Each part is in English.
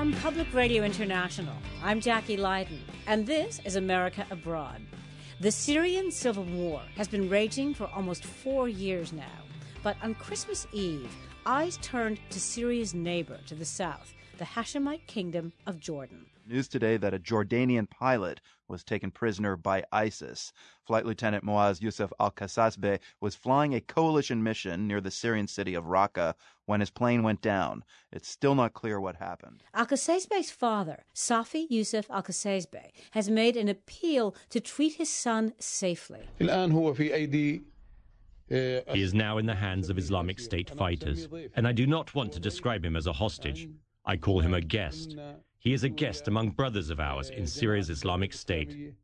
From Public Radio International, I'm Jacki Lyden, and this is America Abroad. The Syrian civil war has been raging for almost four years now, but on Christmas Eve, eyes turned to Syria's neighbor to the south, the Hashemite kingdom of Jordan. News today that a Jordanian pilot was taken prisoner by ISIS. Flight Lieutenant Moaz Youssef Al Kasasbe was flying a coalition mission near the Syrian city of Raqqa when his plane went down. It's still not clear what happened. Al Kasasbe's father, Safi Youssef Al Kasasbe, has made an appeal to treat his son safely. He is now in the hands of Islamic State fighters, and I do not want to describe him as a hostage. I call him a guest. He is a guest among brothers of ours in Syria's Islamic State.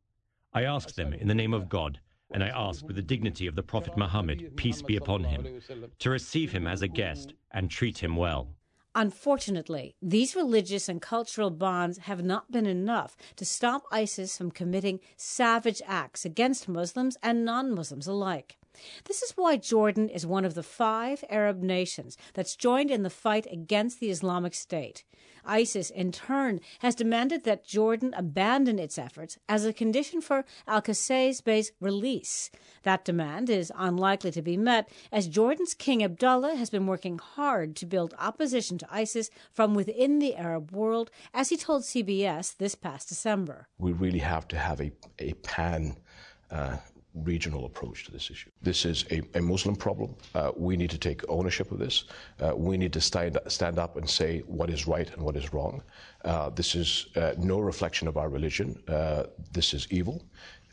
I ask them in the name of God, and I ask with the dignity of the Prophet Muhammad, peace be upon him, to receive him as a guest and treat him well. Unfortunately, these religious and cultural bonds have not been enough to stop ISIS from committing savage acts against Muslims and non Muslims alike. This is why Jordan is one of the five Arab nations that's joined in the fight against the Islamic State. ISIS, in turn, has demanded that Jordan abandon its efforts as a condition for Al Bey's release. That demand is unlikely to be met as Jordan's King Abdullah has been working hard to build opposition to ISIS from within the Arab world, as he told CBS this past December. We really have to have a, a pan uh, regional approach to this issue. This is a, a Muslim problem. Uh, we need to take ownership of this. Uh, we need to stand, stand up and say what is right and what is wrong. Uh, this is uh, no reflection of our religion. Uh, this is evil.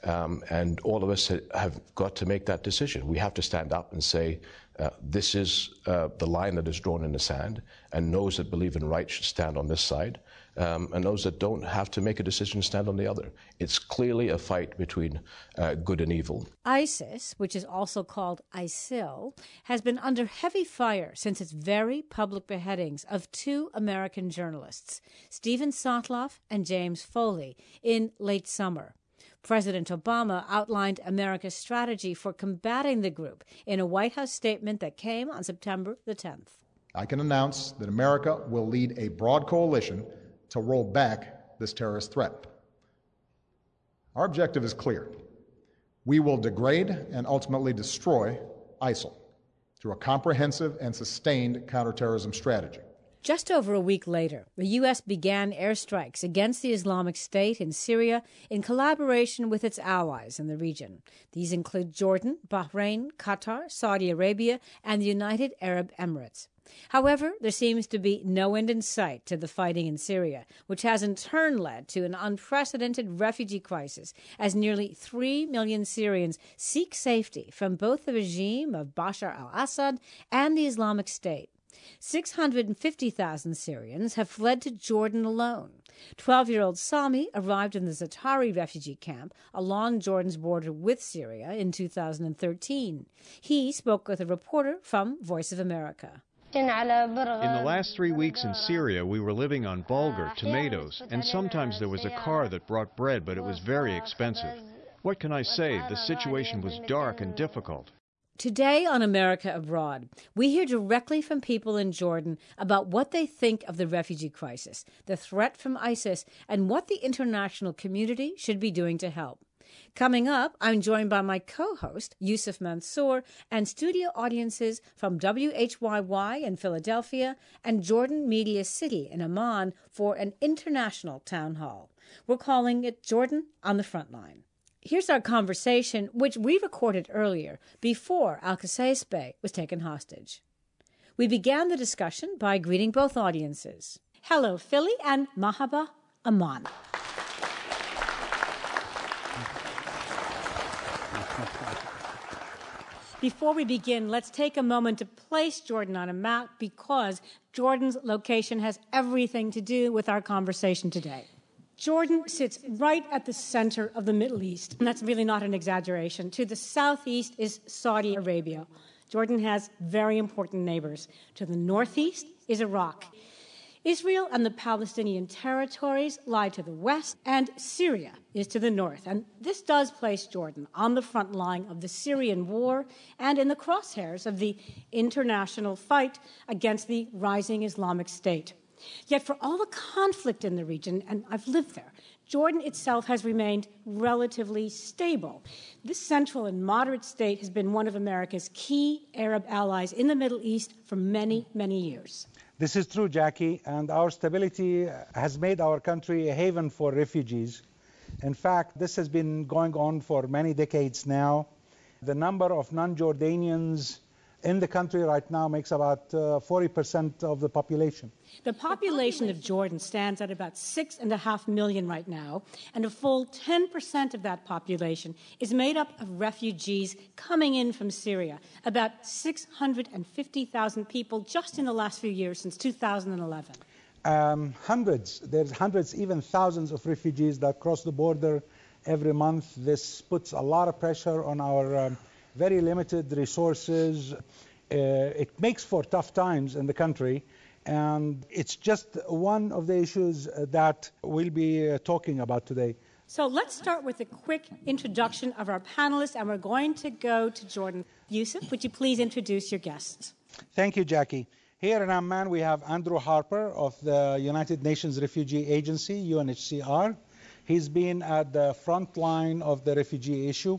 Um, and all of us have got to make that decision. We have to stand up and say, uh, this is the line that is drawn in the sand, and those that believe in right should stand on this side, um, and those that don't have to make a decision stand on the other. It's clearly a fight between uh, good and evil. ISIS, which is also called ISIL, has been under heavy fire since its very public beheadings of two American journalists, Steven Sotloff and James Foley, in late summer. President Obama outlined America's strategy for combating the group in a White House statement that came on September the 10th. I can announce that America will lead a broad coalition to roll back this terrorist threat. Our objective is clear. We will degrade and ultimately destroy ISIL through a comprehensive and sustained counterterrorism strategy. Just over a week later, the U.S. began airstrikes against the Islamic State in Syria in collaboration with its allies in the region. These include Jordan, Bahrain, Qatar, Saudi Arabia, and the United Arab Emirates. However, there seems to be no end in sight to the fighting in Syria, which has in turn led to an unprecedented refugee crisis as nearly 3 million Syrians seek safety from both the regime of Bashar al Assad and the Islamic State. 650,000 Syrians have fled to Jordan alone. 12 year old Sami arrived in the Za'atari refugee camp along Jordan's border with Syria in 2013. He spoke with a reporter from Voice of America. In the last three weeks in Syria, we were living on bulgur, tomatoes, and sometimes there was a car that brought bread, but it was very expensive. What can I say? The situation was dark and difficult. Today on America Abroad, we hear directly from people in Jordan about what they think of the refugee crisis, the threat from ISIS, and what the international community should be doing to help. Coming up, I'm joined by my co host, Yusuf Mansur, and studio audiences from WHYY in Philadelphia and Jordan Media City in Amman for an international town hall. We're calling it Jordan on the Frontline. Here's our conversation, which we recorded earlier before Al Bey was taken hostage. We began the discussion by greeting both audiences. Hello, Philly, and Mahaba Amman. Before we begin, let's take a moment to place Jordan on a map because Jordan's location has everything to do with our conversation today. Jordan sits right at the center of the Middle East, and that's really not an exaggeration. To the southeast is Saudi Arabia. Jordan has very important neighbors. To the northeast is Iraq. Israel and the Palestinian territories lie to the west, and Syria is to the north. And this does place Jordan on the front line of the Syrian war and in the crosshairs of the international fight against the rising Islamic State. Yet, for all the conflict in the region, and I've lived there, Jordan itself has remained relatively stable. This central and moderate state has been one of America's key Arab allies in the Middle East for many, many years. This is true, Jacki, and our stability has made our country a haven for refugees. In fact, this has been going on for many decades now. The number of non Jordanians in the country right now makes about uh, 40% of the population. The population of Jordan stands at about six and a half million right now, and a full 10% of that population is made up of refugees coming in from Syria, about 650,000 people just in the last few years since 2011. Um, hundreds, there's hundreds, even thousands of refugees that cross the border every month. This puts a lot of pressure on our um, very limited resources. Uh, it makes for tough times in the country. And it's just one of the issues that we'll be uh, talking about today. So let's start with a quick introduction of our panelists, and we're going to go to Jordan. Yusuf, would you please introduce your guests? Thank you, Jacki. Here in Amman, we have Andrew Harper of the United Nations Refugee Agency, UNHCR. He's been at the front line of the refugee issue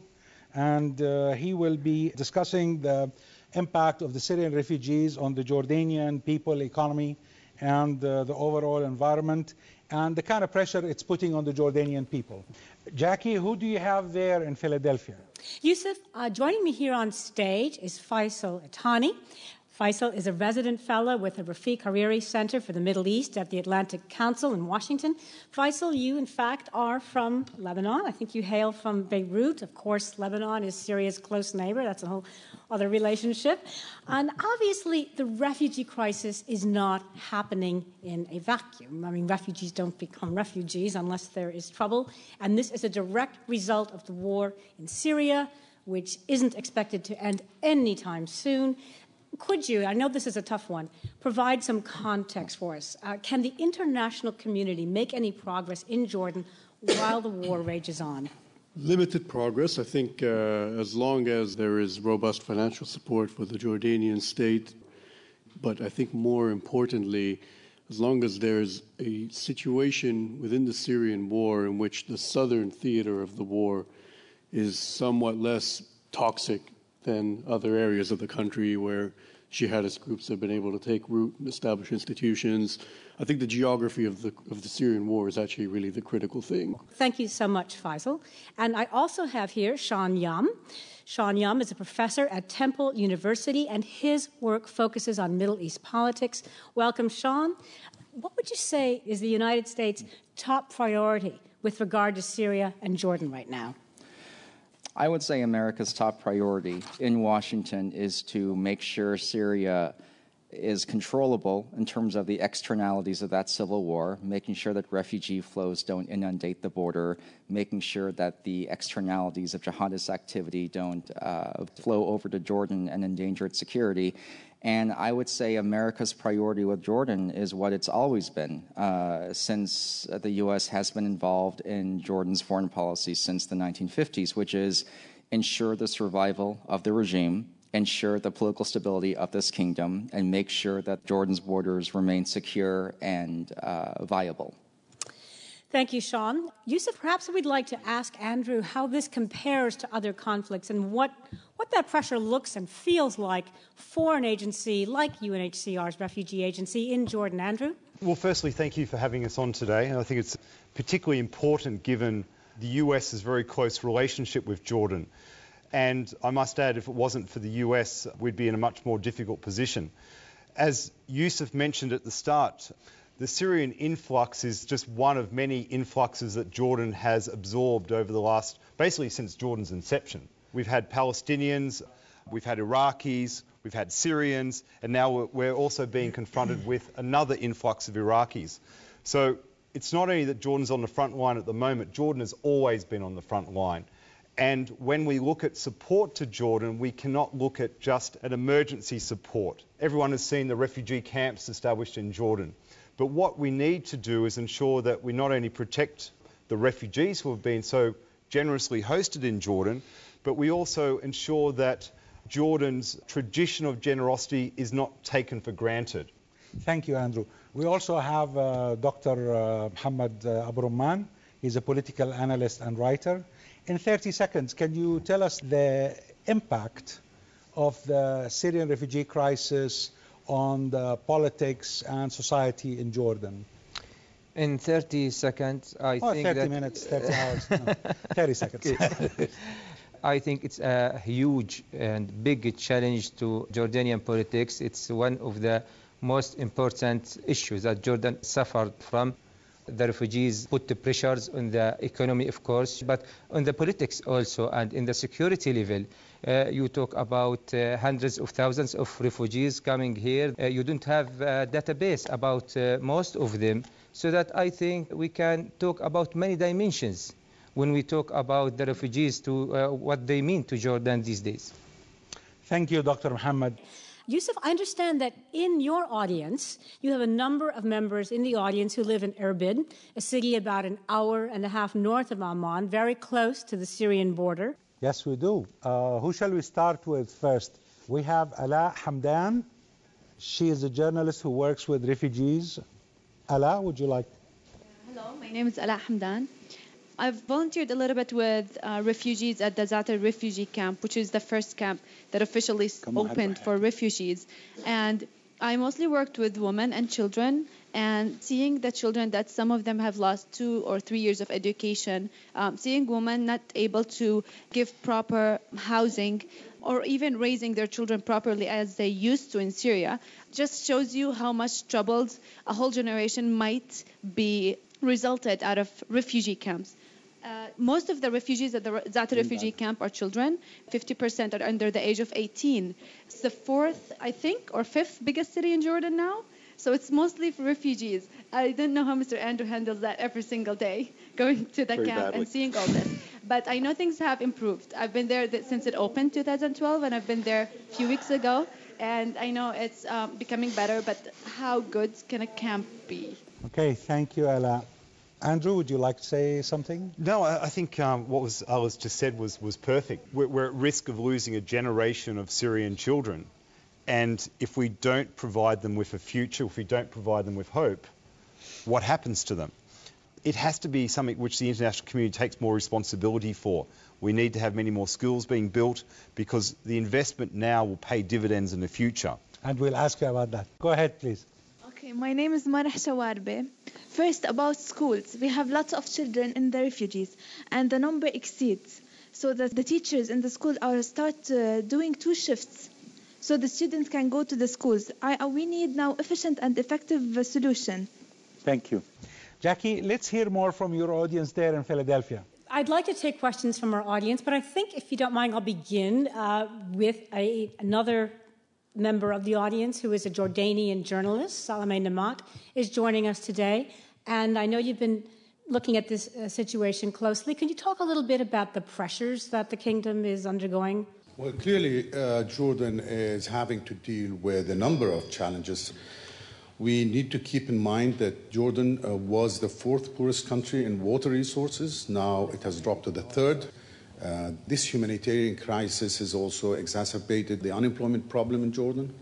and uh, he will be discussing the impact of the Syrian refugees on the Jordanian people, economy, and uh, the overall environment, and the kind of pressure it's putting on the Jordanian people. Jacki, who do you have there in Philadelphia? Yusuf, uh, joining me here on stage is Faisal Itani. Faisal is a resident fellow with the Rafiq Hariri Center for the Middle East at the Atlantic Council in Washington. Faisal, you in fact are from Lebanon. I think you hail from Beirut. Of course, Lebanon is Syria's close neighbor. That's a whole other relationship. And obviously, the refugee crisis is not happening in a vacuum. I mean, refugees don't become refugees unless there is trouble. And this is a direct result of the war in Syria, which isn't expected to end anytime soon. Could you, I know this is a tough one, provide some context for us? Uh, can the international community make any progress in Jordan while the war rages on? Limited progress. I think uh, as long as there is robust financial support for the Jordanian state, but I think more importantly, as long as there's a situation within the Syrian war in which the southern theater of the war is somewhat less toxic than other areas of the country where jihadist groups have been able to take root and establish institutions. I think the geography of the of the Syrian war is actually really the critical thing. Thank you so much, Faisal. And I also have here Sean Yom. Sean Yom is a professor at Temple University, and his work focuses on Middle East politics. Welcome, Sean. What would you say is the United States' top priority with regard to Syria and Jordan right now? I would say America's top priority in Washington is to make sure Syria is controllable in terms of the externalities of that civil war, making sure that refugee flows don't inundate the border, making sure that the externalities of jihadist activity don't uh, flow over to Jordan and endanger its security. And I would say America's priority with Jordan is what it's always been uh, since the U.S. has been involved in Jordan's foreign policy since the 1950s, which is ensure the survival of the regime, ensure the political stability of this kingdom, and make sure that Jordan's borders remain secure and uh, viable. Thank you, Sean. Yusuf, perhaps we'd like to ask Andrew how this compares to other conflicts and what, what that pressure looks and feels like for an agency like UNHCR's refugee agency in Jordan. Andrew? Well, firstly, thank you for having us on today. I think it's particularly important given the US's very close relationship with Jordan. And I must add, if it wasn't for the US, we'd be in a much more difficult position. As Yusuf mentioned at the start, the Syrian influx is just one of many influxes that Jordan has absorbed over the last, basically since Jordan's inception. We've had Palestinians, we've had Iraqis, we've had Syrians, and now we're also being confronted with another influx of Iraqis. So it's not only that Jordan's on the front line at the moment, Jordan has always been on the front line. And when we look at support to Jordan, we cannot look at just an emergency support. Everyone has seen the refugee camps established in Jordan. But what we need to do is ensure that we not only protect the refugees who have been so generously hosted in Jordan, but we also ensure that Jordan's tradition of generosity is not taken for granted. Thank you, Andrew. We also have uh, Dr. Uh, Muhammad uh, Abu Rumman. He's a political analyst and writer. In 30 seconds, can you tell us the impact of the Syrian refugee crisis on the politics and society in Jordan? In 30 seconds, I oh, think 30 that minutes, 30 hours, no, 30 seconds. I think it's a huge and big challenge to Jordanian politics. It's one of the most important issues that Jordan suffered from. The refugees put the pressures on the economy, of course, but on the politics also and in the security level. Uh, you talk about uh, hundreds of thousands of refugees coming here. Uh, you don't have a database about uh, most of them. So that I think we can talk about many dimensions when we talk about the refugees to uh, what they mean to Jordan these days. Thank you, Dr. Muhammad. Yusuf, I understand that in your audience, you have a number of members in the audience who live in Irbid, a city about an hour and a half north of Amman, very close to the Syrian border. Yes, we do. Uh, who shall we start with first? We have Ala Hamdan. She is a journalist who works with refugees. Ala, would you like? Hello, my name is Ala Hamdan. I've volunteered a little bit with uh, refugees at the Zatar refugee camp, which is the first camp that officially opened for refugees. And I mostly worked with women and children, and seeing the children that some of them have lost two or three years of education, um, seeing women not able to give proper housing or even raising their children properly as they used to in Syria, just shows you how much troubled a whole generation might be resulted out of refugee camps. Uh, most of the refugees at the Zata refugee camp are children. 50% are under the age of 18. It's the fourth, I think, or fifth biggest city in Jordan now. So it's mostly for refugees. I don't know how Mr. Andrew handles that every single day, going to the Pretty camp badly. and seeing all this. But I know things have improved. I've been there th- since it opened 2012, and I've been there a few weeks ago. And I know it's um, becoming better, but how good can a camp be? Okay, thank you, Ala. Andrew, would you like to say something? No, I, I think um, what was Alice just said was, was perfect. We're, we're at risk of losing a generation of Syrian children. And if we don't provide them with a future, if we don't provide them with hope, what happens to them? It has to be something which the international community takes more responsibility for. We need to have many more schools being built because the investment now will pay dividends in the future. And we'll ask you about that. Go ahead, please. Okay, my name is Marah Shawarbe. First, about schools. We have lots of children in the refugees, and the number exceeds. So that the teachers in the school are start uh, doing two shifts, so the students can go to the schools. I, uh, we need now efficient and effective uh, solution. Thank you. Jacki, let's hear more from your audience there in Philadelphia. I'd like to take questions from our audience, but I think, if you don't mind, I'll begin uh, with a, another member of the audience who is a Jordanian journalist. Salameh Namat is joining us today. And I know you've been looking at this uh, situation closely. Can you talk a little bit about the pressures that the kingdom is undergoing? Well, clearly, uh, Jordan is having to deal with a number of challenges. We need to keep in mind that Jordan uh, was the fourth poorest country in water resources. Now it has dropped to the third. Uh, this humanitarian crisis has also exacerbated the unemployment problem in Jordan.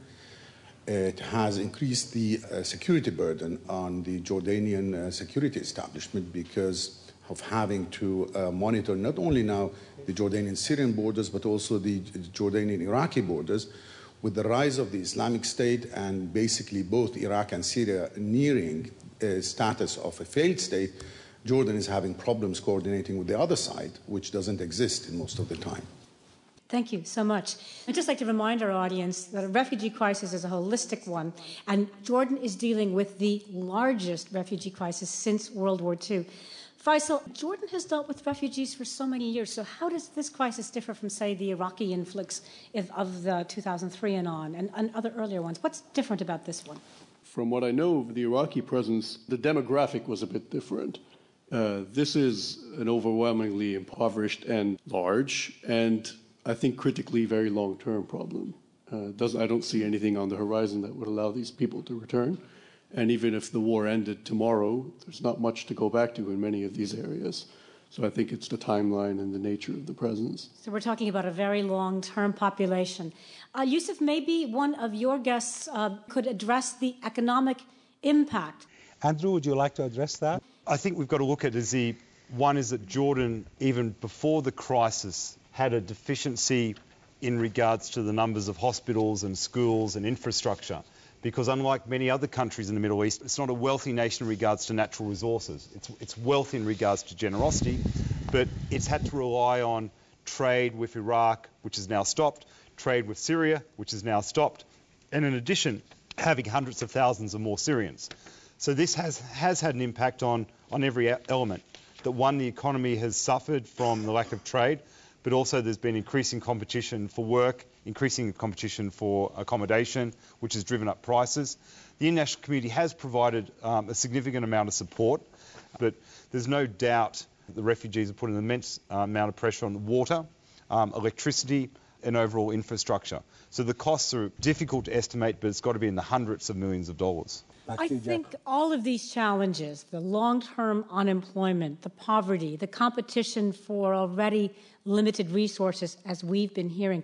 It has increased the uh, security burden on the Jordanian uh, security establishment because of having to uh, monitor not only now the Jordanian Syrian borders but also the Jordanian Iraqi borders. With the rise of the Islamic State and basically both Iraq and Syria nearing uh, status of a failed state, Jordan is having problems coordinating with the other side, which doesn't exist in most of the time. Thank you so much. I'd just like to remind our audience that a refugee crisis is a holistic one, and Jordan is dealing with the largest refugee crisis since World War II. Faisal, Jordan has dealt with refugees for so many years, so how does this crisis differ from, say, the Iraqi influx of, the 2003 and on, and, and other earlier ones? What's different about this one? From what I know of the Iraqi presence, the demographic was a bit different. Uh, this is an overwhelmingly impoverished and large, and I think critically very long term problem. Uh, does, I don't see anything on the horizon that would allow these people to return. And even if the war ended tomorrow, there's not much to go back to in many of these areas. So I think it's the timeline and the nature of the presence. So we're talking about a very long term population. Uh, Yusuf, maybe one of your guests uh, could address the economic impact. Andrew, would you like to address that? I think we've got to look at it as the one is that Jordan, even before the crisis, had a deficiency in regards to the numbers of hospitals and schools and infrastructure. Because unlike many other countries in the Middle East, it's not a wealthy nation in regards to natural resources. It's, it's wealthy in regards to generosity, but it's had to rely on trade with Iraq, which is now stopped, trade with Syria, which is now stopped, and in addition, having hundreds of thousands of more Syrians. So this has, has had an impact on, on every element. That one, the economy has suffered from the lack of trade, but also there's been increasing competition for work, increasing competition for accommodation, which has driven up prices. The international community has provided um, a significant amount of support, but there's no doubt the refugees are putting an immense uh, amount of pressure on water, um, electricity, and overall infrastructure. So the costs are difficult to estimate, but it's got to be in the hundreds of millions of dollars. I think all of these challenges the long term unemployment, the poverty, the competition for already limited resources, as we've been hearing,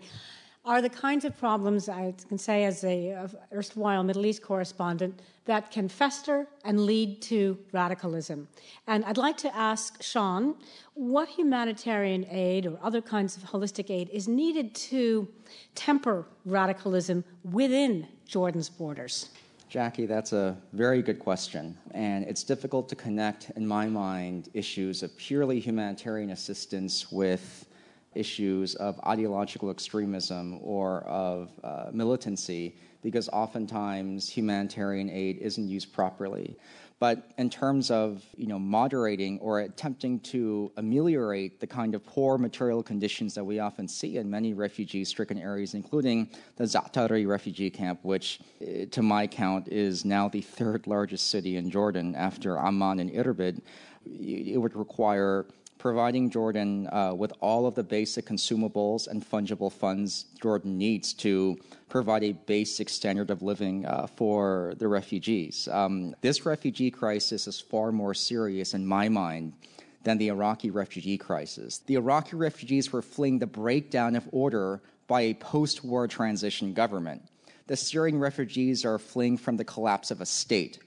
are the kinds of problems I can say, as a erstwhile Middle East correspondent, that can fester and lead to radicalism. And I'd like to ask Sean what humanitarian aid or other kinds of holistic aid is needed to temper radicalism within Jordan's borders. Jacki, that's a very good question. And it's difficult to connect, in my mind, issues of purely humanitarian assistance with issues of ideological extremism or of uh, militancy because oftentimes humanitarian aid isn't used properly. But in terms of you know moderating or attempting to ameliorate the kind of poor material conditions that we often see in many refugee-stricken areas, including the Za'atari refugee camp, which, eh, to my count, is now the third largest city in Jordan after Amman and Irbid, it would require providing Jordan uh, with all of the basic consumables and fungible funds Jordan needs to provide a basic standard of living uh, for the refugees. Um, this refugee crisis is far more serious, in my mind, than the Iraqi refugee crisis. The Iraqi refugees were fleeing the breakdown of order by a post war transition government. The Syrian refugees are fleeing from the collapse of a state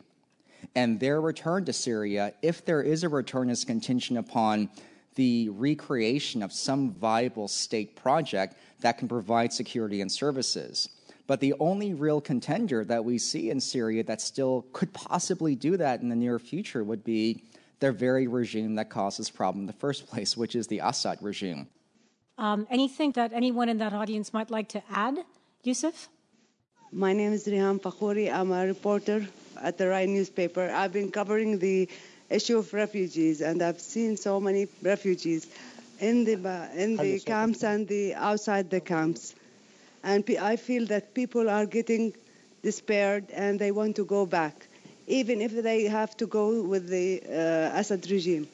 and their return to Syria, if there is a return, is contingent upon the recreation of some viable state project that can provide security and services. But the only real contender that we see in Syria that still could possibly do that in the near future would be their very regime that caused this problem in the first place, which is the Assad regime. Um, anything that anyone in that audience might like to add? Yusuf? My name is Rihan Fakhouri. I'm a reporter at the Rai newspaper. I've been covering the issue of refugees, and I've seen so many refugees in the in the camps and the outside the camps, and I feel that people are getting despaired and they want to go back, even if they have to go with the uh, Assad regime.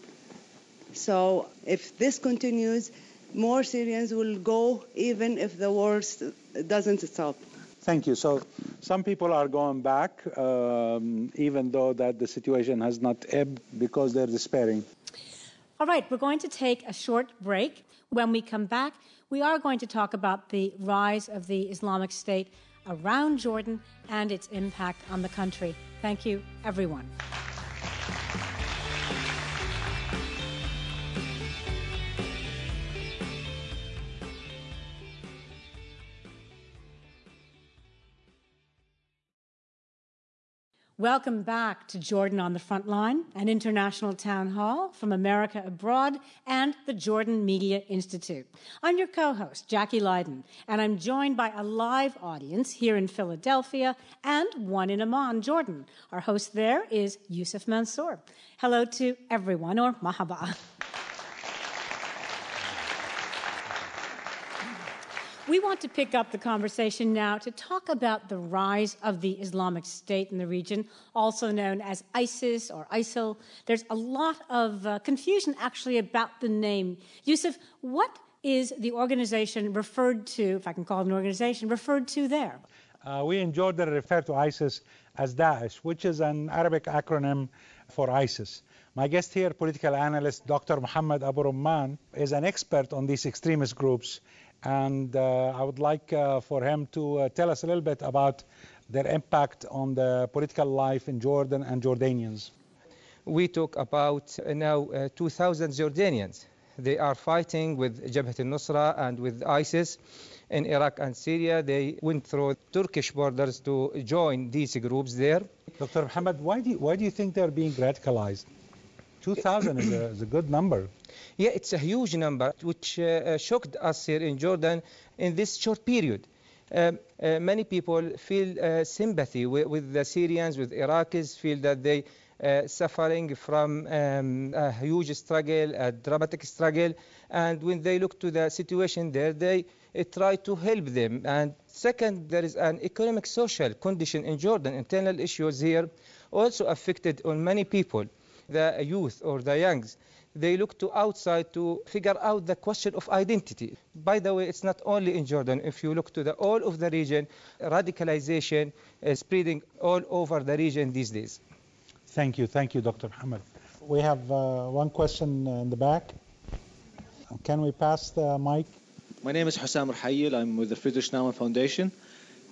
So if this continues, more Syrians will go even if the war doesn't stop. Thank you. So some people are going back, um, even though that the situation has not ebbed because they're despairing. All right, we're going to take a short break. When we come back, we are going to talk about the rise of the Islamic State around Jordan and its impact on the country. Thank you, everyone. Welcome back to Jordan on the Front Line, an international town hall from America Abroad and the Jordan Media Institute. I'm your co host, Jacki Lyden, and I'm joined by a live audience here in Philadelphia and one in Amman, Jordan. Our host there is Yusuf Mansur. Hello to everyone, or mahaba. We want to pick up the conversation now to talk about the rise of the Islamic State in the region, also known as ISIS or ISIL. There's a lot of uh, confusion actually about the name. Yusuf, what is the organization referred to, if I can call it an organization, referred to there? Uh, we in Jordan refer to ISIS as Daesh, which is an Arabic acronym for ISIS. My guest here, political analyst Dr. Muhammad Abu Rumman, is an expert on these extremist groups. And uh, I would like uh, for him to uh, tell us a little bit about their impact on the political life in Jordan and Jordanians. We talk about now uh, 2,000 Jordanians. They are fighting with Jabhat al-Nusra and with ISIS in Iraq and Syria. They went through Turkish borders to join these groups there. Dr. Mohammed, why do you, why do you think they're being radicalized? 2,000 is, is, a good number. Yeah, it's a huge number, which uh, shocked us here in Jordan in this short period. Um, uh, many people feel uh, sympathy with, with, the Syrians, with Iraqis, feel that they uh, suffering from um, a huge struggle, a dramatic struggle, and when they look to the situation there, they uh, try to help them. And second, there is an economic social condition in Jordan. Internal issues here also affected on many people, the youth or the youngs they look to outside to figure out the question of identity. By the way, it's not only in Jordan. If you look to the all of the region, radicalization is spreading all over the region these days. Thank you, thank you, Dr. Muhammad. We have uh, one question in the back. Can we pass the mic? My name is Hussam Rahayil. I'm with the Friedrich Naumann Foundation.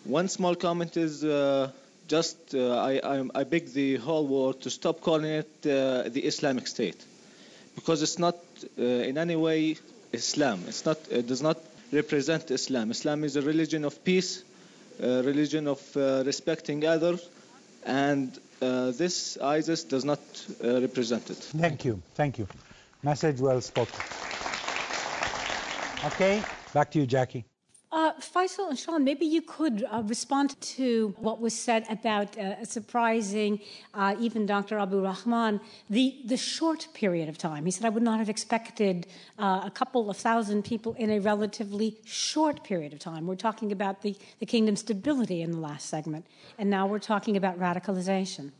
One small comment is uh, just uh, I, I, I, beg the whole world to stop calling it uh, the Islamic State because it's not uh, in any way Islam. It's not. It does not represent Islam. Islam is a religion of peace, a religion of uh, respecting others, and uh, this ISIS does not uh, represent it. Thank you. Thank you. Message well spoken. Okay, back to you, Jacki. Faisal and Sean, maybe you could uh, respond to what was said about uh, surprising, uh, even Dr. Abu Rahman, the, the short period of time. He said, I would not have expected uh, a couple of thousand people in a relatively short period of time. We're talking about the, the kingdom's stability in the last segment, and now we're talking about radicalization.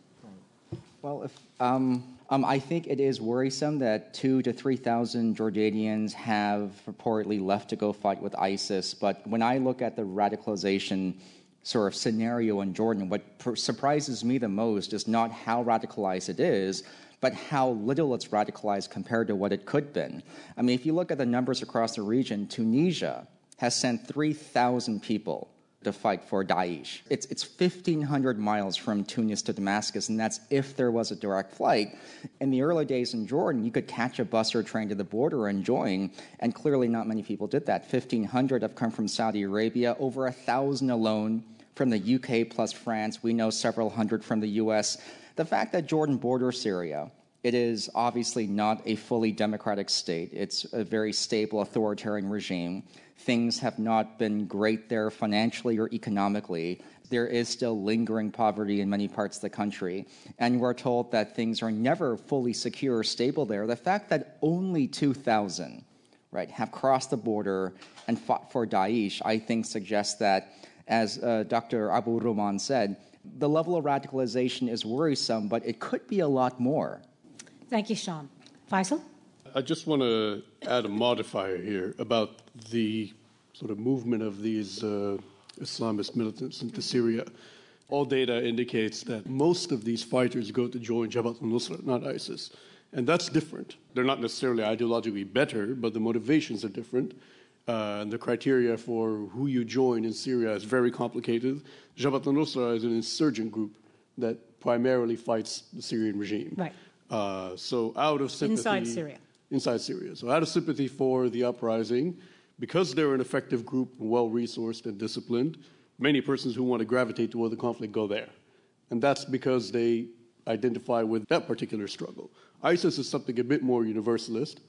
Well, if. Um um, I think it is worrisome that two to 3,000 Jordanians have reportedly left to go fight with ISIS. But when I look at the radicalization sort of scenario in Jordan, what surprises me the most is not how radicalized it is, but how little it's radicalized compared to what it could have been. I mean, if you look at the numbers across the region, Tunisia has sent 3,000 people to fight for Daesh. It's, it's 1,500 miles from Tunis to Damascus, and that's if there was a direct flight. In the early days in Jordan, you could catch a bus or train to the border and join, and clearly not many people did that. 1,500 have come from Saudi Arabia, over 1,000 alone from the UK plus France. We know several hundred from the US. The fact that Jordan borders Syria, it is obviously not a fully democratic state. It's a very stable authoritarian regime things have not been great there financially or economically. There is still lingering poverty in many parts of the country. And we're told that things are never fully secure or stable there. The fact that only 2,000 right, have crossed the border and fought for Daesh, I think suggests that, as uh, Dr. Abu Rumman said, the level of radicalization is worrisome, but it could be a lot more. Thank you, Sean. Faisal? I just want to add a modifier here about the sort of movement of these uh, Islamist militants into Syria. All data indicates that most of these fighters go to join Jabhat al-Nusra, not ISIS. And that's different. They're not necessarily ideologically better, but the motivations are different. Uh, and the criteria for who you join in Syria is very complicated. Jabhat al-Nusra is an insurgent group that primarily fights the Syrian regime. Right. Uh, so out of sympathy... Inside Syria inside Syria. So, out of sympathy for the uprising, because they're an effective group, well resourced and disciplined, many persons who want to gravitate toward the conflict go there. And that's because they identify with that particular struggle. ISIS is something a bit more universalist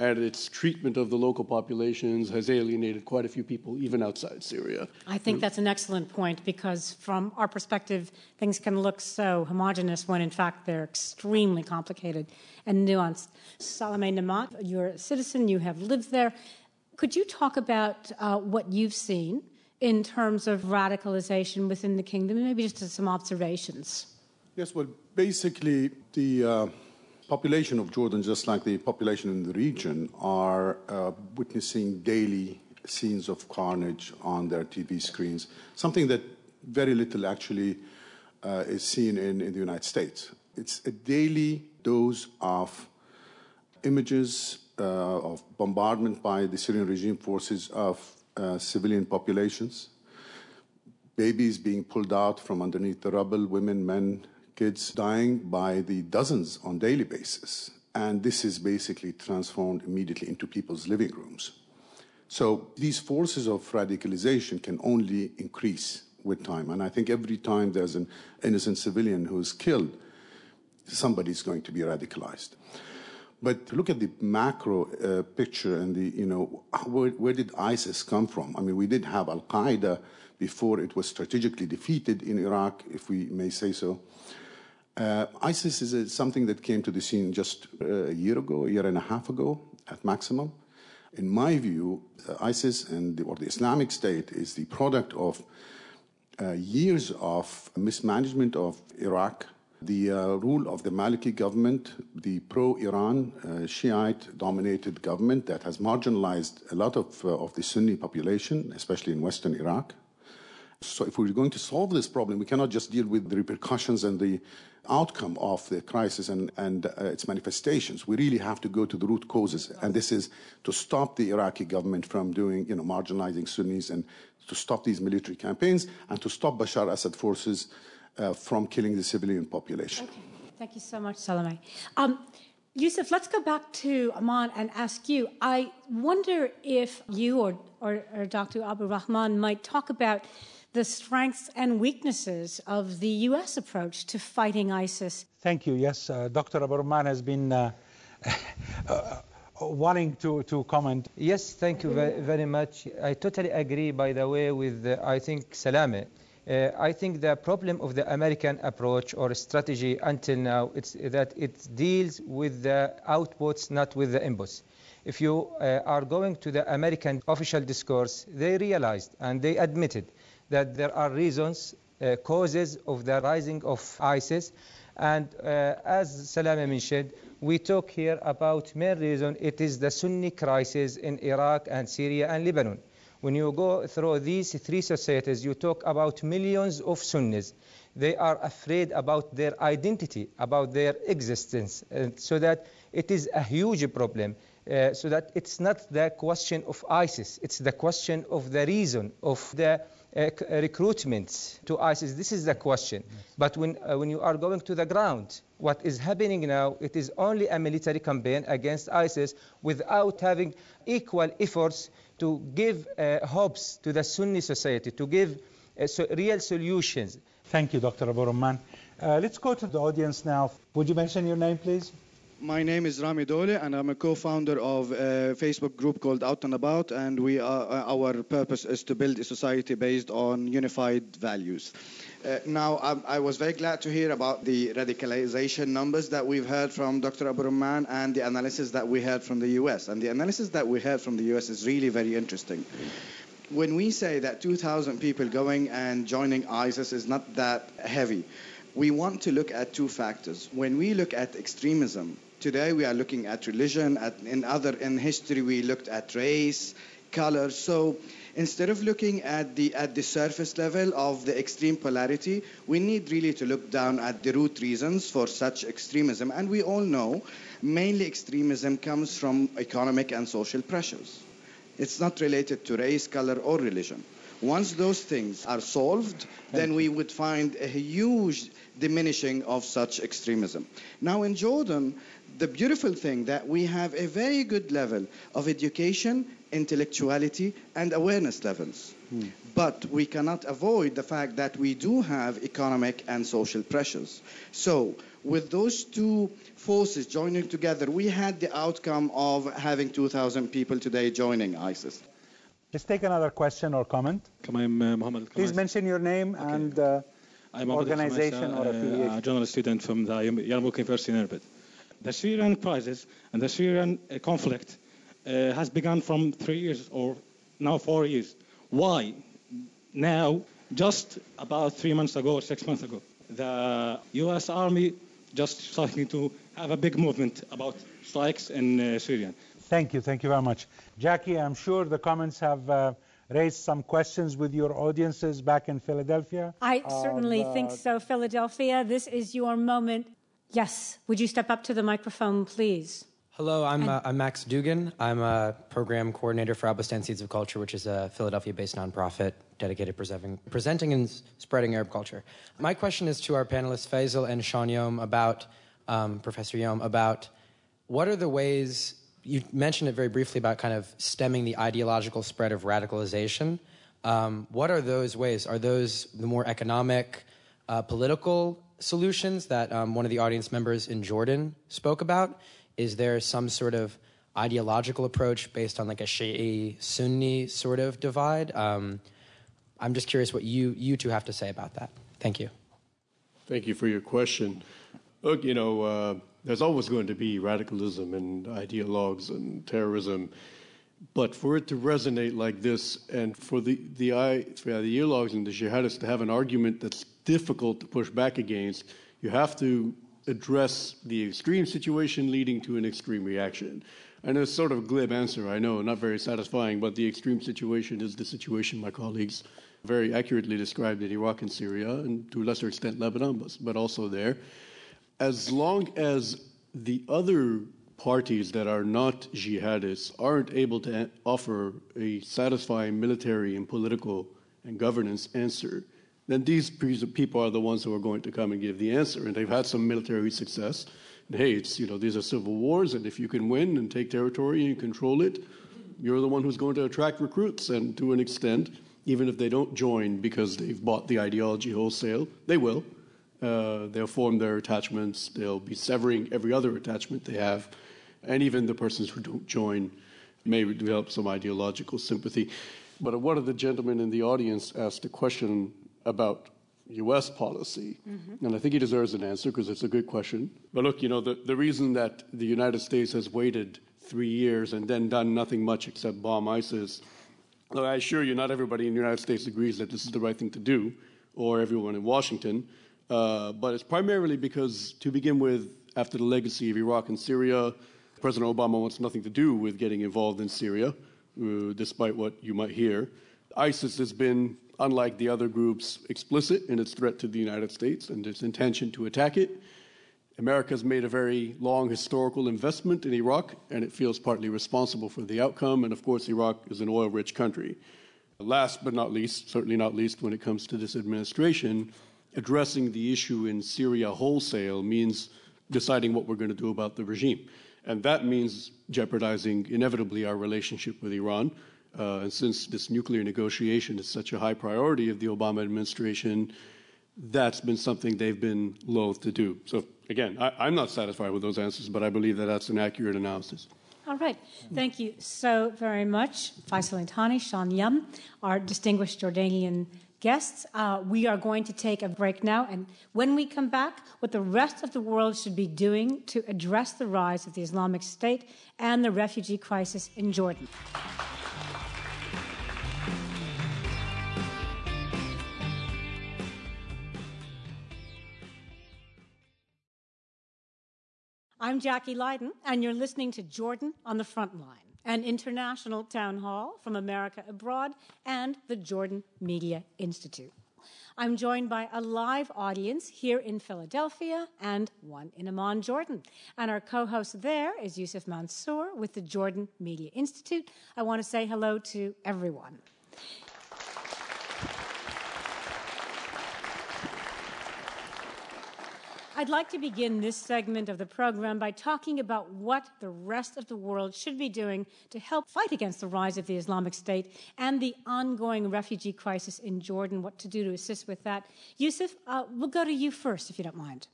and its treatment of the local populations has alienated quite a few people, even outside Syria. I think that's an excellent point because, from our perspective, things can look so homogenous when, in fact, they're extremely complicated and nuanced. Salameh Namat, you're a citizen, you have lived there. Could you talk about uh, what you've seen in terms of radicalization within the kingdom, maybe just some observations? Yes, well, basically, the. Uh population of Jordan, just like the population in the region, are uh, witnessing daily scenes of carnage on their TV screens, something that very little actually uh, is seen in, in the United States. It's a daily dose of images uh, of bombardment by the Syrian regime forces of uh, civilian populations, babies being pulled out from underneath the rubble, women, men, kids dying by the dozens on daily basis. And this is basically transformed immediately into people's living rooms. So these forces of radicalization can only increase with time. And I think every time there's an innocent civilian who is killed, somebody's going to be radicalized. But look at the macro uh, picture and the, you know, where, where, did ISIS come from? I mean, we did have Al Qaeda before it was strategically defeated in Iraq, if we may say so. Uh, ISIS is a, something that came to the scene just uh, a year ago, a year and a half ago at maximum. In my view, uh, ISIS and the, or the Islamic State is the product of uh, years of mismanagement of Iraq, the uh, rule of the Maliki government, the pro-Iran uh, Shiite-dominated government that has marginalized a lot of, uh, of the Sunni population, especially in western Iraq. So if we're going to solve this problem, we cannot just deal with the repercussions and the outcome of the crisis and, and uh, its manifestations. We really have to go to the root causes, and this is to stop the Iraqi government from doing, you know, marginalizing Sunnis and to stop these military campaigns and to stop Bashar Assad forces uh, from killing the civilian population. Okay. Thank you so much, Salameh. Um, Yusuf, let's go back to Amman and ask you. I wonder if you or, or, or Dr. Abu Rahman might talk about the strengths and weaknesses of the U.S. approach to fighting ISIS. Thank you. Yes, uh, Dr. Abu Rahman has been uh, uh, wanting to, to comment. Yes, thank you very, very much. I totally agree, by the way, with, uh, I think, Salameh. Uh, I think the problem of the American approach or strategy until now is that it deals with the outputs, not with the inputs. If you uh, are going to the American official discourse, they realized and they admitted that there are reasons, uh, causes of the rising of ISIS. And uh, as Salameh mentioned, we talk here about main reason. It is the Sunni crisis in Iraq and Syria and Lebanon. When you go through these three societies, you talk about millions of Sunnis. They are afraid about their identity, about their existence, and so that it is a huge problem. Uh, so that it's not the question of ISIS, it's the question of the reason of the uh, recruitment to ISIS. This is the question. Yes. But when, uh, when you are going to the ground, what is happening now, it is only a military campaign against ISIS without having equal efforts to give uh, hopes to the Sunni society, to give uh, so real solutions. Thank you, Dr. Uh, let's go to the audience now. Would you mention your name, please? My name is Rami Dole, and I'm a co-founder of a Facebook group called Out and About, and we are, uh, our purpose is to build a society based on unified values. Uh, now, I, I, was very glad to hear about the radicalization numbers that we've heard from Dr. Abu Rahman and the analysis that we heard from the U.S. And the analysis that we heard from the U.S. is really very interesting. When we say that 2,000 people going and joining ISIS is not that heavy, we want to look at two factors. When we look at extremism, Today we are looking at religion. At, in other in history we looked at race, color. So instead of looking at the at the surface level of the extreme polarity, we need really to look down at the root reasons for such extremism. And we all know, mainly extremism comes from economic and social pressures. It's not related to race, color, or religion. Once those things are solved, then we would find a huge diminishing of such extremism. Now in Jordan, the beautiful thing that we have a very good level of education, intellectuality, and awareness levels. Hmm. But we cannot avoid the fact that we do have economic and social pressures. So, with those two forces joining together, we had the outcome of having 2,000 people today joining ISIS. Let's take another question or comment. Uh, Please mention your name okay. and uh, organization or affiliation. A journalist student from the Yarmouk University in Irbid. The Syrian crisis and the Syrian uh, conflict uh, has begun from three years or now four years. Why? Now, just about three months ago or six months ago, the U.S. Army just starting to have a big movement about strikes in uh, Syria. Thank you. Thank you very much. Jacki, I'm sure the comments have uh, raised some questions with your audiences back in Philadelphia. I certainly uh, think so, Philadelphia. This is your moment Yes. Would you step up to the microphone, please? Hello, I'm, uh, I'm Max Dugan. I'm a program coordinator for Al-Bustan Seeds of Culture, which is a Philadelphia based nonprofit dedicated preserving, presenting and spreading Arab culture. My question is to our panelists, Faisal and Sean Yom, about, um, Professor Yom, about what are the ways, you mentioned it very briefly about kind of stemming the ideological spread of radicalization. Um, what are those ways? Are those the more economic, uh, political solutions that um, one of the audience members in Jordan spoke about? Is there some sort of ideological approach based on like a Shi'i Sunni sort of divide? Um, I'm just curious what you you two have to say about that. Thank you. Thank you for your question. Look, you know, uh, there's always going to be radicalism and ideologues and terrorism, but for it to resonate like this, and for the the the ideologues and the jihadists to have an argument that's difficult to push back against, you have to address the extreme situation leading to an extreme reaction. And it's sort of a glib answer, I know, not very satisfying, but the extreme situation is the situation my colleagues very accurately described in Iraq and Syria, and to a lesser extent Lebanon, but, but also there. As long as the other parties that are not jihadists aren't able to offer a satisfying military and political and governance answer, then these people are the ones who are going to come and give the answer. And they've had some military success. And hey, it's, you know, these are civil wars, and if you can win and take territory and control it, you're the one who's going to attract recruits. And to an extent, even if they don't join because they've bought the ideology wholesale, they will. Uh, they'll form their attachments, they'll be severing every other attachment they have. And even the persons who don't join may develop some ideological sympathy. But one of the gentlemen in the audience asked a question about U.S. policy, mm-hmm. and I think he deserves an answer because it's a good question. But look, you know, the, the reason that the United States has waited three years and then done nothing much except bomb ISIS, look, I assure you, not everybody in the United States agrees that this is the right thing to do, or everyone in Washington. Uh, but it's primarily because, to begin with, after the legacy of Iraq and Syria, President Obama wants nothing to do with getting involved in Syria, uh, despite what you might hear. ISIS has been unlike the other groups, explicit in its threat to the United States and its intention to attack it. America has made a very long historical investment in Iraq, and it feels partly responsible for the outcome. And of course, Iraq is an oil rich country. Last but not least, certainly not least when it comes to this administration, addressing the issue in Syria wholesale means deciding what we're going to do about the regime. And that means jeopardizing inevitably our relationship with Iran. Uh, and since this nuclear negotiation is such a high priority of the Obama administration, that's been something they've been loath to do. So, again, I, am not satisfied with those answers, but I believe that that's an accurate analysis. All right. Thank you so very much, Faisal Itani, Sean Yom, our distinguished Jordanian guests. Uh, we are going to take a break now, and when we come back, what the rest of the world should be doing to address the rise of the Islamic State and the refugee crisis in Jordan. I'm Jacki Lyden, and you're listening to Jordan on the Frontline, an international town hall from America Abroad and the Jordan Media Institute. I'm joined by a live audience here in Philadelphia and one in Amman, Jordan. And our co host there is Yusuf Mansur with the Jordan Media Institute. I want to say hello to everyone. I'd like to begin this segment of the program by talking about what the rest of the world should be doing to help fight against the rise of the Islamic State and the ongoing refugee crisis in Jordan, what to do to assist with that. Yusuf, uh, we'll go to you first, if you don't mind.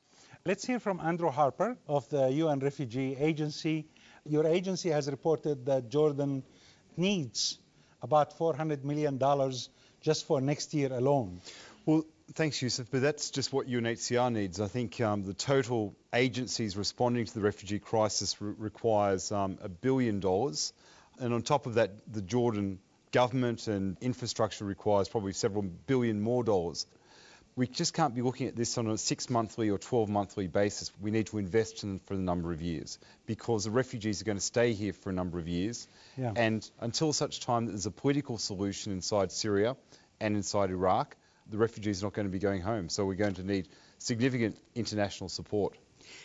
Let's hear from Andrew Harper of the UN Refugee Agency. Your agency has reported that Jordan needs about $400 million just for next year alone. Well, thanks, Yusuf, but that's just what UNHCR needs. I think um, the total agencies responding to the refugee crisis re- requires um, a billion dollars. And on top of that, the Jordan government and infrastructure requires probably several billion more dollars. We just can't be looking at this on a six monthly or 12 monthly basis. We need to invest in them for a number of years because the refugees are going to stay here for a number of years. Yeah. And until such time that there's a political solution inside Syria and inside Iraq, the refugees are not going to be going home. So we're going to need significant international support.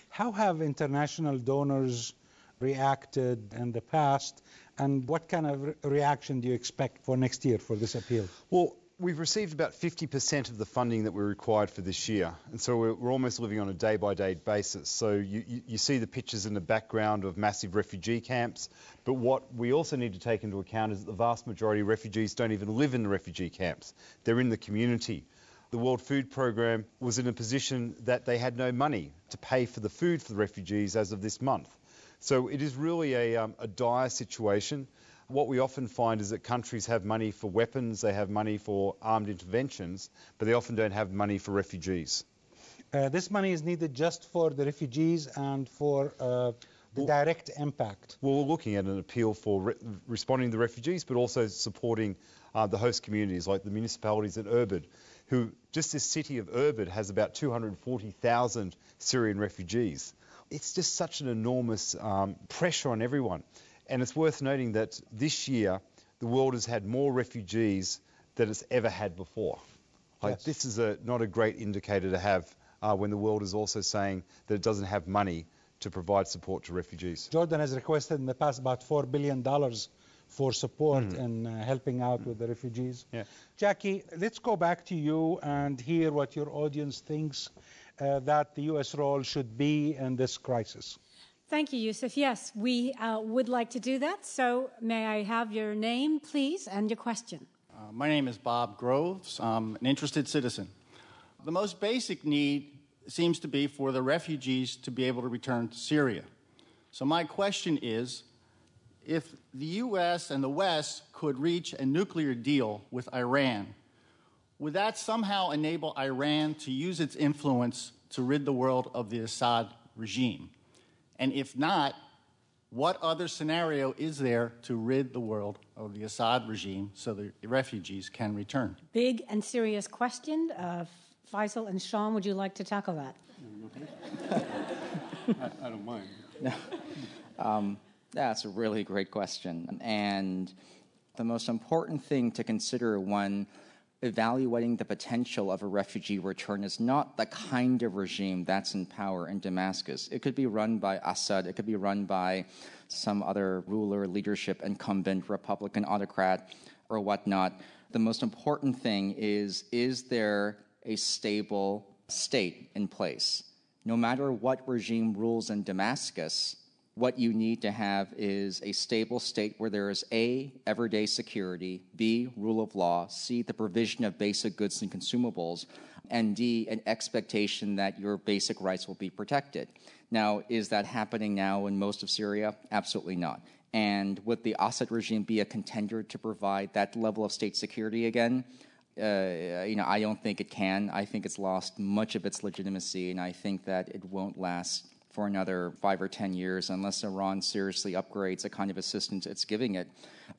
How have international donors reacted in the past, and what kind of re- reaction do you expect for next year for this appeal? Well, we've received about 50% of the funding that we required for this year. And so we're, we're almost living on a day by day basis. So you, you, you, see the pictures in the background of massive refugee camps. But what we also need to take into account is that the vast majority of refugees don't even live in the refugee camps, they're in the community. The World Food Programme was in a position that they had no money to pay for the food for the refugees as of this month. So it is really a, um, a dire situation what we often find is that countries have money for weapons, they have money for armed interventions, but they often don't have money for refugees. Uh, this money is needed just for the refugees and for uh, the well, direct impact. Well, we're looking at an appeal for re responding to the refugees, but also supporting uh, the host communities like the municipalities in Irbid, who just this city of Irbid has about 240,000 Syrian refugees. It's just such an enormous um, pressure on everyone. And it's worth noting that this year, the world has had more refugees than it's ever had before. Like, yes. This is a, not a great indicator to have uh, when the world is also saying that it doesn't have money to provide support to refugees. Jordan has requested in the past about $4 billion for support mm. in uh, helping out mm. with the refugees. Yeah. Jacki, let's go back to you and hear what your audience thinks uh, that the U.S. role should be in this crisis. Thank you, Yusuf. Yes, we uh, would like to do that. So, may I have your name, please, and your question? Uh, my name is Bob Groves. I'm an interested citizen. The most basic need seems to be for the refugees to be able to return to Syria. So, my question is if the U.S. and the West could reach a nuclear deal with Iran, would that somehow enable Iran to use its influence to rid the world of the Assad regime? And if not, what other scenario is there to rid the world of the Assad regime so the refugees can return? Big and serious question. Uh, Faisal and Sean, would you like to tackle that? I, I, don't mind. Um, that's a really great question. And the most important thing to consider when evaluating the potential of a refugee return is not the kind of regime that's in power in Damascus. It could be run by Assad, it could be run by some other ruler, leadership, incumbent, Republican autocrat, or whatnot. The most important thing is is there a stable state in place? No matter what regime rules in Damascus, what you need to have is a stable state where there is A, everyday security, B, rule of law, C, the provision of basic goods and consumables, and D, an expectation that your basic rights will be protected. Now, is that happening now in most of Syria? Absolutely not. And would the Assad regime be a contender to provide that level of state security again? Uh, you know, I don't think it can. I think it's lost much of its legitimacy, and I think that it won't last for another five or ten years unless Iran seriously upgrades the kind of assistance it's giving it.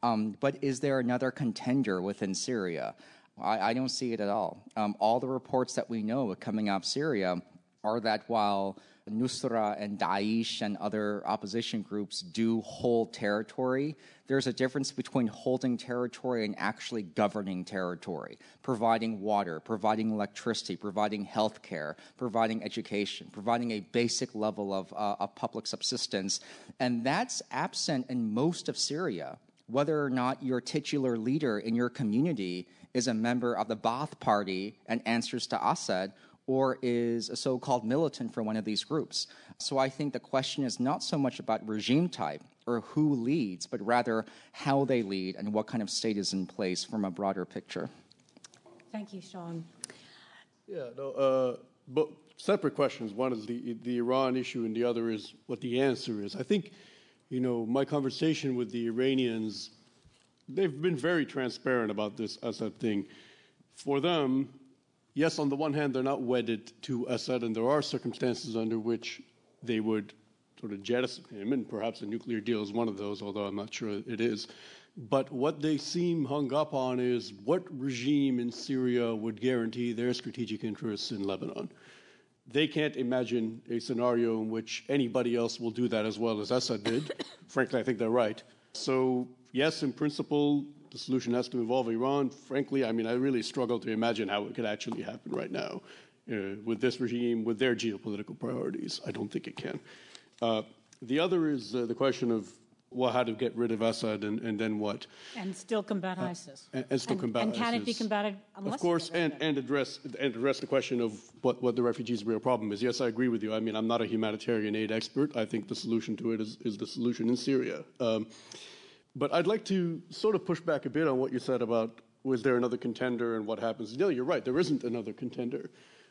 Um, but is there another contender within Syria? I, I don't see it at all. Um, all the reports that we know coming out of Syria are that while Nusra and Daesh and other opposition groups do hold territory, there's a difference between holding territory and actually governing territory, providing water, providing electricity, providing health care, providing education, providing a basic level of, uh, of public subsistence. And that's absent in most of Syria. Whether or not your titular leader in your community is a member of the Ba'ath Party and answers to Assad, or is a so called militant for one of these groups. So I think the question is not so much about regime type or who leads, but rather how they lead and what kind of state is in place from a broader picture. Thank you, Sean. Yeah, no, uh, but separate questions. One is the, the Iran issue, and the other is what the answer is. I think, you know, my conversation with the Iranians, they've been very transparent about this Assad thing. For them, yes, on the one hand, they're not wedded to Assad, and there are circumstances under which they would sort of jettison him, and perhaps a nuclear deal is one of those, although I'm not sure it is. But what they seem hung up on is what regime in Syria would guarantee their strategic interests in Lebanon. They can't imagine a scenario in which anybody else will do that as well as Assad did. Frankly, I think they're right. So, yes, in principle, the solution has to involve Iran. Frankly, I mean, I really struggle to imagine how it could actually happen right now. uh, with this regime, with their geopolitical priorities. I don't think it can. Uh, the other is uh, the question of well, how to get rid of Assad and, and then what? And still combat uh, ISIS. And, and still and, combat and can ISIS. it be combated? Of course, and, and address and address the question of what, what the refugees' real problem is. Yes, I agree with you. I mean, I'm not a humanitarian aid expert. I think the solution to it is, is the solution in Syria. Um, but I'd like to sort of push back a bit on what you said about was there another contender and what happens. No, you're right. There isn't another contender.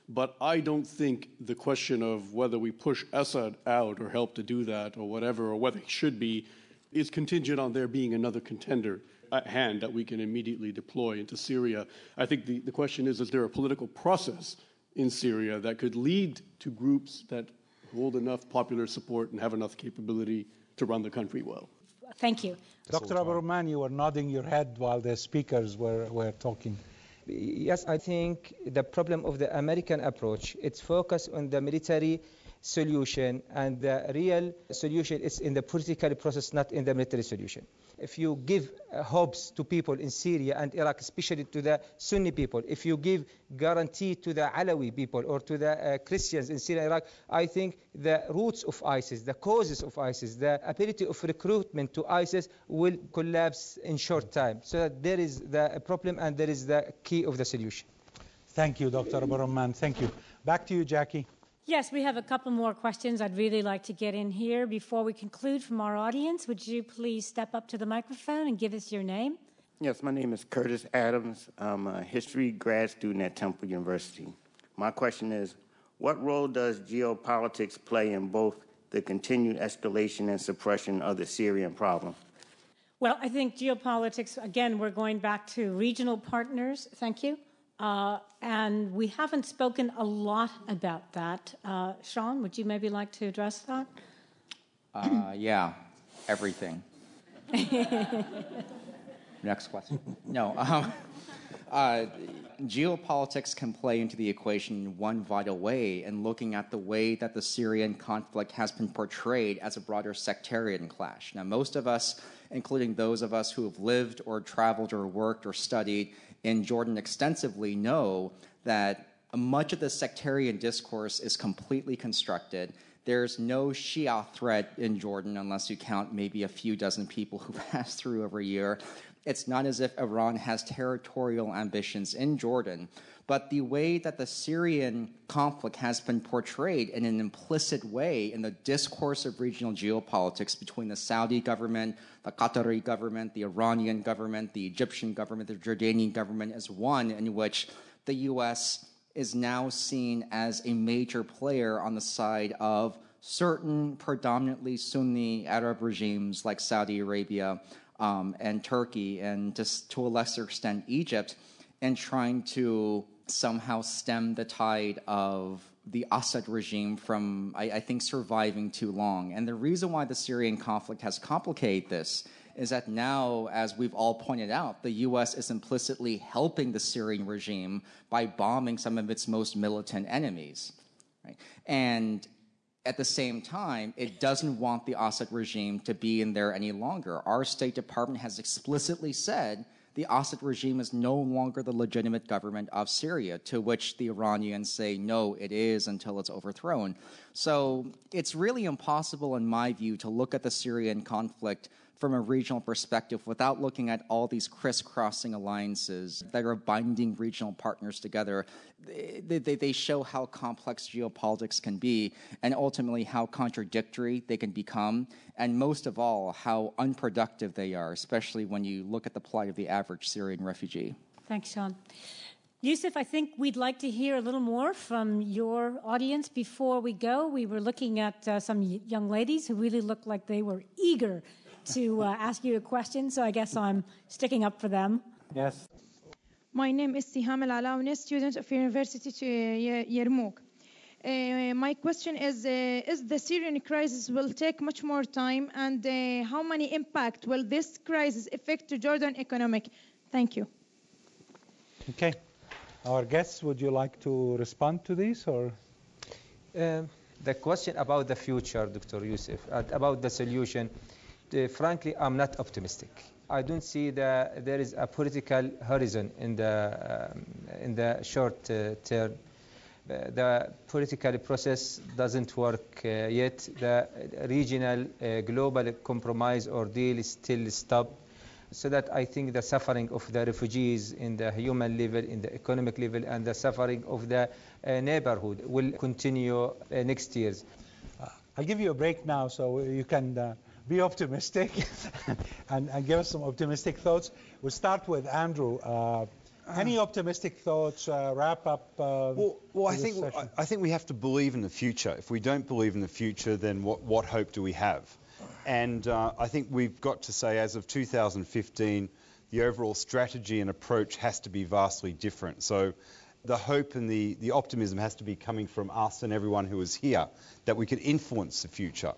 But I don't think the question of whether we push Assad out or help to do that or whatever, or whether he should be, is contingent on there being another contender at hand that we can immediately deploy into Syria. I think the, the question is is there a political process in Syria that could lead to groups that hold enough popular support and have enough capability to run the country well? Thank you. Dr. Abu you were nodding your head while the speakers were, were talking. Yes, I think the problem of the American approach, it's focused on the military solution and the real solution is in the political process, not in the military solution. If you give uh, hopes to people in Syria and Iraq, especially to the Sunni people, if you give guarantee to the Alawi people or to the uh, Christians in Syria and Iraq, I think the roots of ISIS, the causes of ISIS, the ability of recruitment to ISIS will collapse in short time. So there is the problem and there is the key of the solution. Thank you, Dr. Abu Thank you. Back to you, Jacki. Yes, we have a couple more questions I'd really like to get in here. Before we conclude from our audience, would you please step up to the microphone and give us your name? Yes, my name is Curtis Adams. I'm a history grad student at Temple University. My question is What role does geopolitics play in both the continued escalation and suppression of the Syrian problem? Well, I think geopolitics, again, we're going back to regional partners. Thank you. Uh, and we haven't spoken a lot about that. Uh, Sean, would you maybe like to address that? Uh, yeah, everything. Next question. No. Um, uh, geopolitics can play into the equation in one vital way in looking at the way that the Syrian conflict has been portrayed as a broader sectarian clash. Now, most of us, including those of us who have lived or traveled or worked or studied in Jordan extensively know that much of the sectarian discourse is completely constructed. There's no Shia threat in Jordan unless you count maybe a few dozen people who pass through every year. It's not as if Iran has territorial ambitions in Jordan, but the way that the Syrian conflict has been portrayed in an implicit way in the discourse of regional geopolitics between the Saudi government, the Qatari government, the Iranian government, the Egyptian government, the Jordanian government is one in which the U.S. is now seen as a major player on the side of certain predominantly Sunni Arab regimes like Saudi Arabia um, and Turkey, and just to a lesser extent Egypt, and trying to somehow stem the tide of the Assad regime from, I, I, think, surviving too long. And the reason why the Syrian conflict has complicated this is that now, as we've all pointed out, the U.S. is implicitly helping the Syrian regime by bombing some of its most militant enemies. Right? And at the same time, it doesn't want the Assad regime to be in there any longer. Our State Department has explicitly said the Assad regime is no longer the legitimate government of Syria, to which the Iranians say, no, it is until it's overthrown. So it's really impossible, in my view, to look at the Syrian conflict from a regional perspective without looking at all these crisscrossing alliances that are binding regional partners together. They, they, they, show how complex geopolitics can be and ultimately how contradictory they can become, and most of all, how unproductive they are, especially when you look at the plight of the average Syrian refugee. Thanks, Sean. Yusuf, I think we'd like to hear a little more from your audience before we go. We were looking at uh, some young ladies who really looked like they were eager to uh, ask you a question, so I guess I'm sticking up for them. Yes. My name is Siham Al Alaouni, student of University to Yarmouk. Uh, my question is: uh, Is the Syrian crisis will take much more time, and uh, how many impact will this crisis affect to Jordan economic? Thank you. Okay, our guests, would you like to respond to this or? Uh, the question about the future, Dr. Yusuf, about the solution uh, frankly, I'm not optimistic. I don't see that there is a political horizon in the um, in the short uh, term. the political process doesn't work uh, yet. The regional uh, global compromise or deal is still stopped. So that I think the suffering of the refugees in the human level, in the economic level, and the suffering of the uh, neighborhood will continue uh, next years. I'll give you a break now so you can uh, be optimistic and, and, give us some optimistic thoughts. We'll start with Andrew. Uh, any optimistic thoughts? Uh, wrap up. Uh, well, well I think I, I, think we have to believe in the future. If we don't believe in the future, then what, what hope do we have? And uh, I think we've got to say, as of 2015, the overall strategy and approach has to be vastly different. So the hope and the, the optimism has to be coming from us and everyone who is here that we can influence the future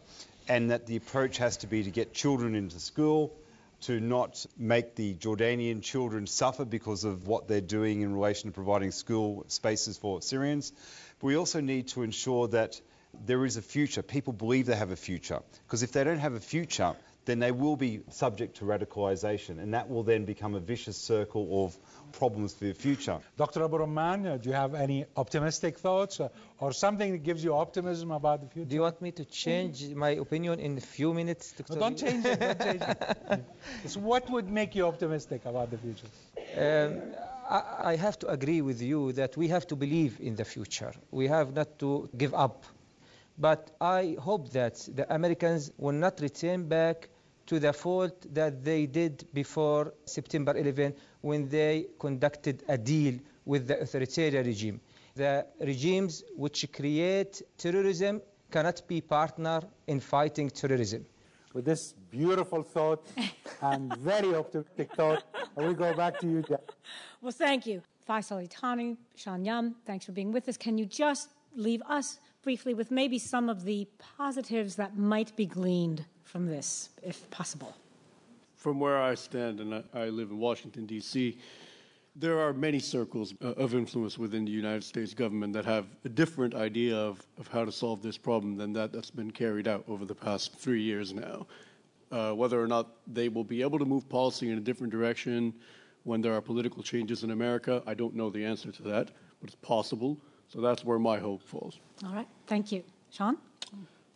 and that the approach has to be to get children into school, to not make the Jordanian children suffer because of what they're doing in relation to providing school spaces for Syrians. But we also need to ensure that there is a future. People believe they have a future. Because if they don't have a future, then they will be subject to radicalization, and that will then become a vicious circle of problems for the future. Dr. Abu Rumman, uh, do you have any optimistic thoughts uh, or something that gives you optimism about the future? Do you want me to change my opinion in a few minutes? Dr. No, don't change it. Don't change it. so what would make you optimistic about the future? Um, I, I have to agree with you that we have to believe in the future. We have not to give up. But I hope that the Americans will not return back to the fault that they did before September 11 when they conducted a deal with the authoritarian regime. The regimes which create terrorism cannot be partner in fighting terrorism. With this beautiful thought and very optimistic thought, I will go back to you, Jack. Well, thank you. Faisal Itani, Sean Yom, thanks for being with us. Can you just leave us briefly with maybe some of the positives that might be gleaned from this, if possible? From where I stand, and I, I live in Washington, D.C., there are many circles uh, of influence within the United States government that have a different idea of, of how to solve this problem than that that's been carried out over the past three years now. Uh, whether or not they will be able to move policy in a different direction when there are political changes in America, I don't know the answer to that, but it's possible. So that's where my hope falls. All right. Thank you. Sean?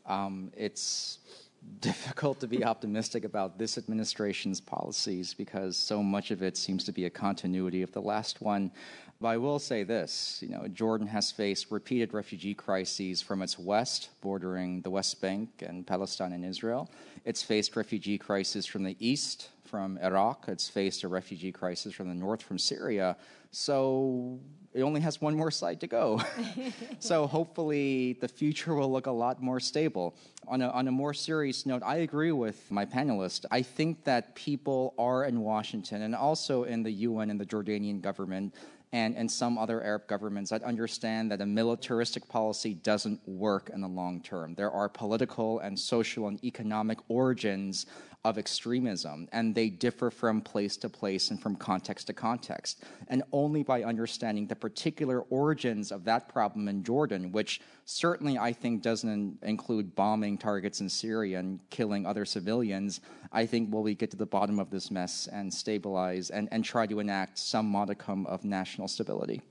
Um, it's difficult to be optimistic about this administration's policies because so much of it seems to be a continuity of the last one. But I will say this, you know, Jordan has faced repeated refugee crises from its west, bordering the West Bank and Palestine and Israel. It's faced refugee crises from the east, from Iraq. It's faced a refugee crisis from the north, from Syria. So it only has one more side to go. so hopefully the future will look a lot more stable. On a, on a more serious note, I agree with my panelist. I think that people are in Washington and also in the UN and the Jordanian government and, and some other Arab governments that understand that a militaristic policy doesn't work in the long term. There are political and social and economic origins of extremism, and they differ from place to place and from context to context. And only by understanding the particular origins of that problem in Jordan, which certainly I think doesn't include bombing targets in Syria and killing other civilians, I think will we get to the bottom of this mess and stabilize and, and try to enact some modicum of national stability.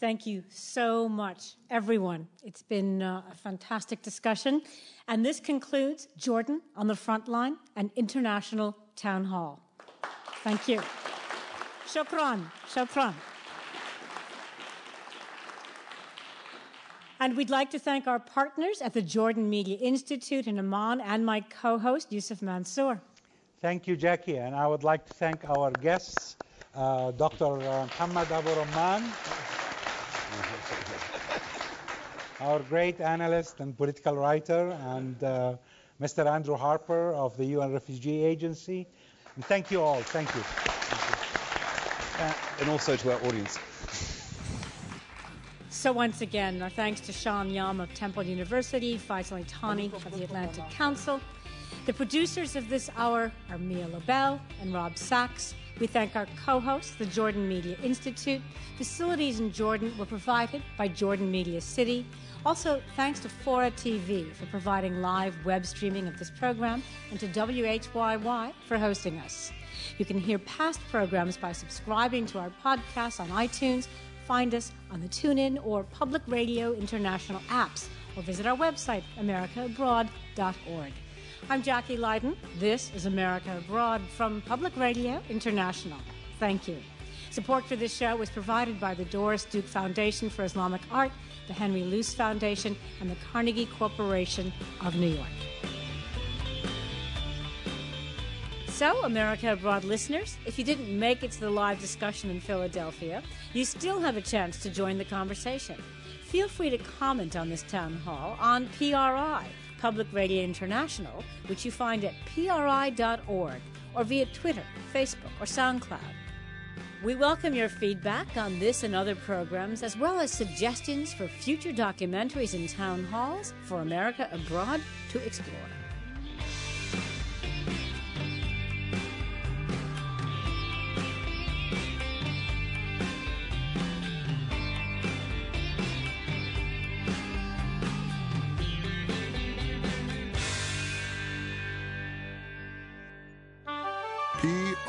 Thank you so much, everyone. It's been uh, a fantastic discussion. And this concludes Jordan on the Front Line, an international town hall. Thank you. Shukran. Shukran. And we'd like to thank our partners at the Jordan Media Institute in Amman and my co host, Yusuf Mansur. Thank you, Jacki. And I would like to thank our guests, uh, Dr. Muhammad Abu Rumman our great analyst and political writer, and uh, Mr. Andrew Harper of the UN Refugee Agency. And thank you all. Thank you. Thank you. Uh, and also to our audience. So once again, our thanks to Sean Yom of Temple University, Faisal Itani of the Atlantic Council. The producers of this hour are Mia Lobel and Rob Sachs. We thank our co hosts, the Jordan Media Institute. Facilities in Jordan were provided by Jordan Media City. Also, thanks to Fora TV for providing live web streaming of this program and to WHYY for hosting us. You can hear past programs by subscribing to our podcast on iTunes find us on the TuneIn or Public Radio International apps or visit our website, americaabroad.org. I'm Jacki Lyden. This is America Abroad from Public Radio International. Thank you. Support for this show was provided by the Doris Duke Foundation for Islamic Art, the Henry Luce Foundation, and the Carnegie Corporation of New York. So, America Abroad listeners, if you didn't make it to the live discussion in Philadelphia, you still have a chance to join the conversation. Feel free to comment on this town hall on PRI, Public Radio International, which you find at PRI.org, or via Twitter, Facebook, or SoundCloud. We welcome your feedback on this and other programs, as well as suggestions for future documentaries and town halls for America Abroad to explore.